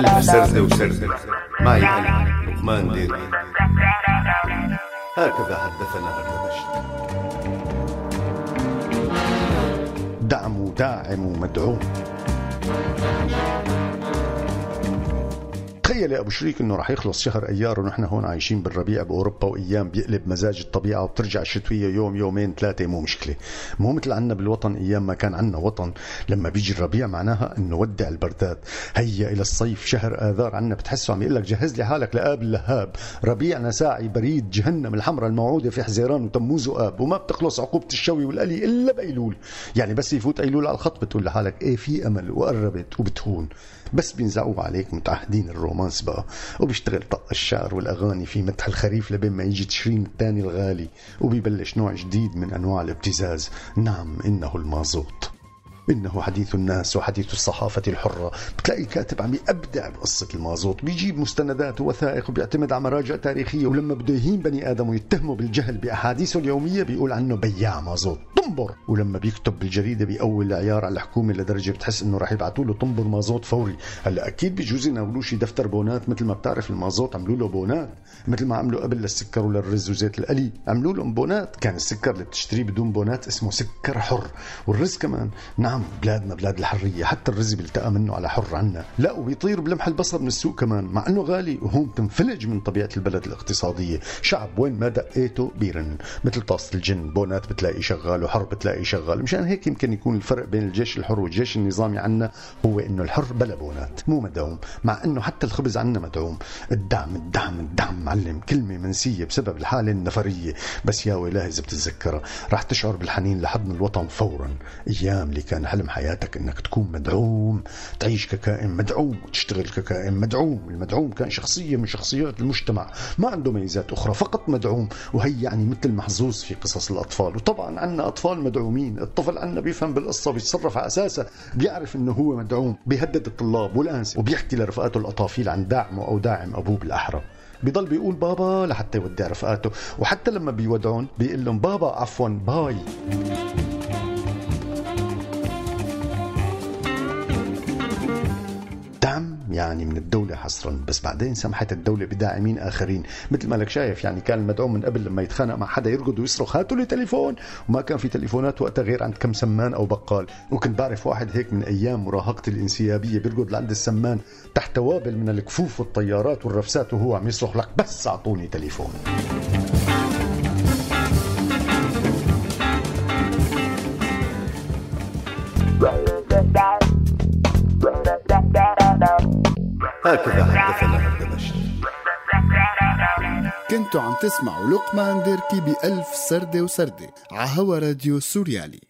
ألف سردة وسردة معي أنا لقمان ديري هكذا حدثنا هردبشت دعم وداعم ومدعوم تخيل يا أبو شريك إنه رح يخلص شهر أيار ونحن هون عايشين بالربيع بأوروبا وأيام بيقلب مزاج الطبيعة وبترجع الشتوية يوم يومين ثلاثة مو مشكلة. مو مثل عنا بالوطن أيام ما كان عنا وطن. لما بيجي الربيع معناها إنه ودع البردات هيا إلى الصيف شهر آذار عنا بتحسه عم يقول لك جهز لي حالك لآب اللهاب. ربيعنا ساعي بريد جهنم الحمراء الموعودة في حزيران وتموز وآب. وما بتخلص عقوبة الشوي والقلي إلا بايلول يعني بس يفوت ايلول على الخط بتقول لحالك إيه في أمل وقربت وبتهون. بس بينزعوا عليك متعهدين ال romance بقى وبيشتغل طق الشعر والأغاني في مدح الخريف لبين ما يجي تشرين الثاني الغالي. وبيبلش نوع جديد من أنواع الابتزاز. نعم إنه المازوت. إنه حديث الناس وحديث الصحافة الحرة. بتلاقي الكاتب عم يبدع بقصة المازوت بيجيب مستندات ووثائق وبيعتمد على مراجع تاريخية ولما بده يهين بني آدم ويتهمه بالجهل بأحاديثه اليومية بيقول عنه بياع مازوت. طنبر! ولما بيكتب بالجريدة بيقول العيار على الحكومة لدرجة بتحس إنه رح يبعثوا له طنبر مازوت فوري. هلأ أكيد بيجوز يناولوه شي دفتر بونات مثل ما بتعرف المازوت عملوا له بونات. مثل ما عملوا قبل للسكر وللرز وزيت القلي عملوا لهم بونات. كان السكر اللي بتشتريه بدون بونات اسمه سكر حر. والرز كمان نعم بلادنا بلاد الحرية. حتى الرز بيلتقى منه على حر عنا. لا وبيطير بلمح البصر من السوق كمان مع إنه غالي وهون بتنفلج من طبيعة البلد الاقتصادية. شعب وين ما دقيته بيرن. مثل طاسة الجن بونات بتلاقي شغال وحر بتلاقي شغال. مشان هيك يمكن يكون الفرق بين الجيش الحر والجيش النظامي عنا هو إنه الحر بلا بونات مو مدعوم. مع إنه حتى الخبز عنا مدعوم. الدعم الدعم الدعم معلم. كلمة منسية بسبب الحالة النفرية. بس يا ويلاه إذا بتتذكرها رح تشعر بالحنين لحضن الوطن فورا. أيام اللي كان حلم حياتك إنك تكون مدعوم؟ تعيش ككائن مدعوم وتشتغل ككائن مدعوم. المدعوم كان شخصية من شخصيات المجتمع ما عنده ميزات أخرى فقط مدعوم. وهي يعني مثل محظوظ في قصص الأطفال. وطبعا عنا أطفال مدعومين. الطفل عنا بيفهم بالقصة بيتصرف على أساسها بيعرف إنه هو مدعوم بيهدد الطلاب والانسه وبيحكي لرفقاته الأطافيل عن داعمه أو داعم أبوه بالأحرى. بضل بيقول بابا لحتى يودع رفقاته. وحتى لما بيودعون بيقول لهم بابا عفوا باي. يعني من الدولة حصرا. بس بعدين سمحت الدولة بداعمين آخرين. مثل ما لك شايف يعني كان المدعوم من قبل لما يتخانق مع حدا يرقد ويصرخ هاتوا لي تليفون. وما كان في تليفونات وقتها غير عند كم سمان أو بقال. وكنت بعرف واحد هيك من أيام مراهقتي الإنسيابية بيرقد لعند السمان تحت وابل من الكفوف والطيارات والرفسات وهو عم يصرخ لك بس أعطوني تليفون. هكذا حدثنا هردبشت كنتوا عم تسمعوا لقمان ديركي بألف سردة وسردة عهوا راديو سوريالي.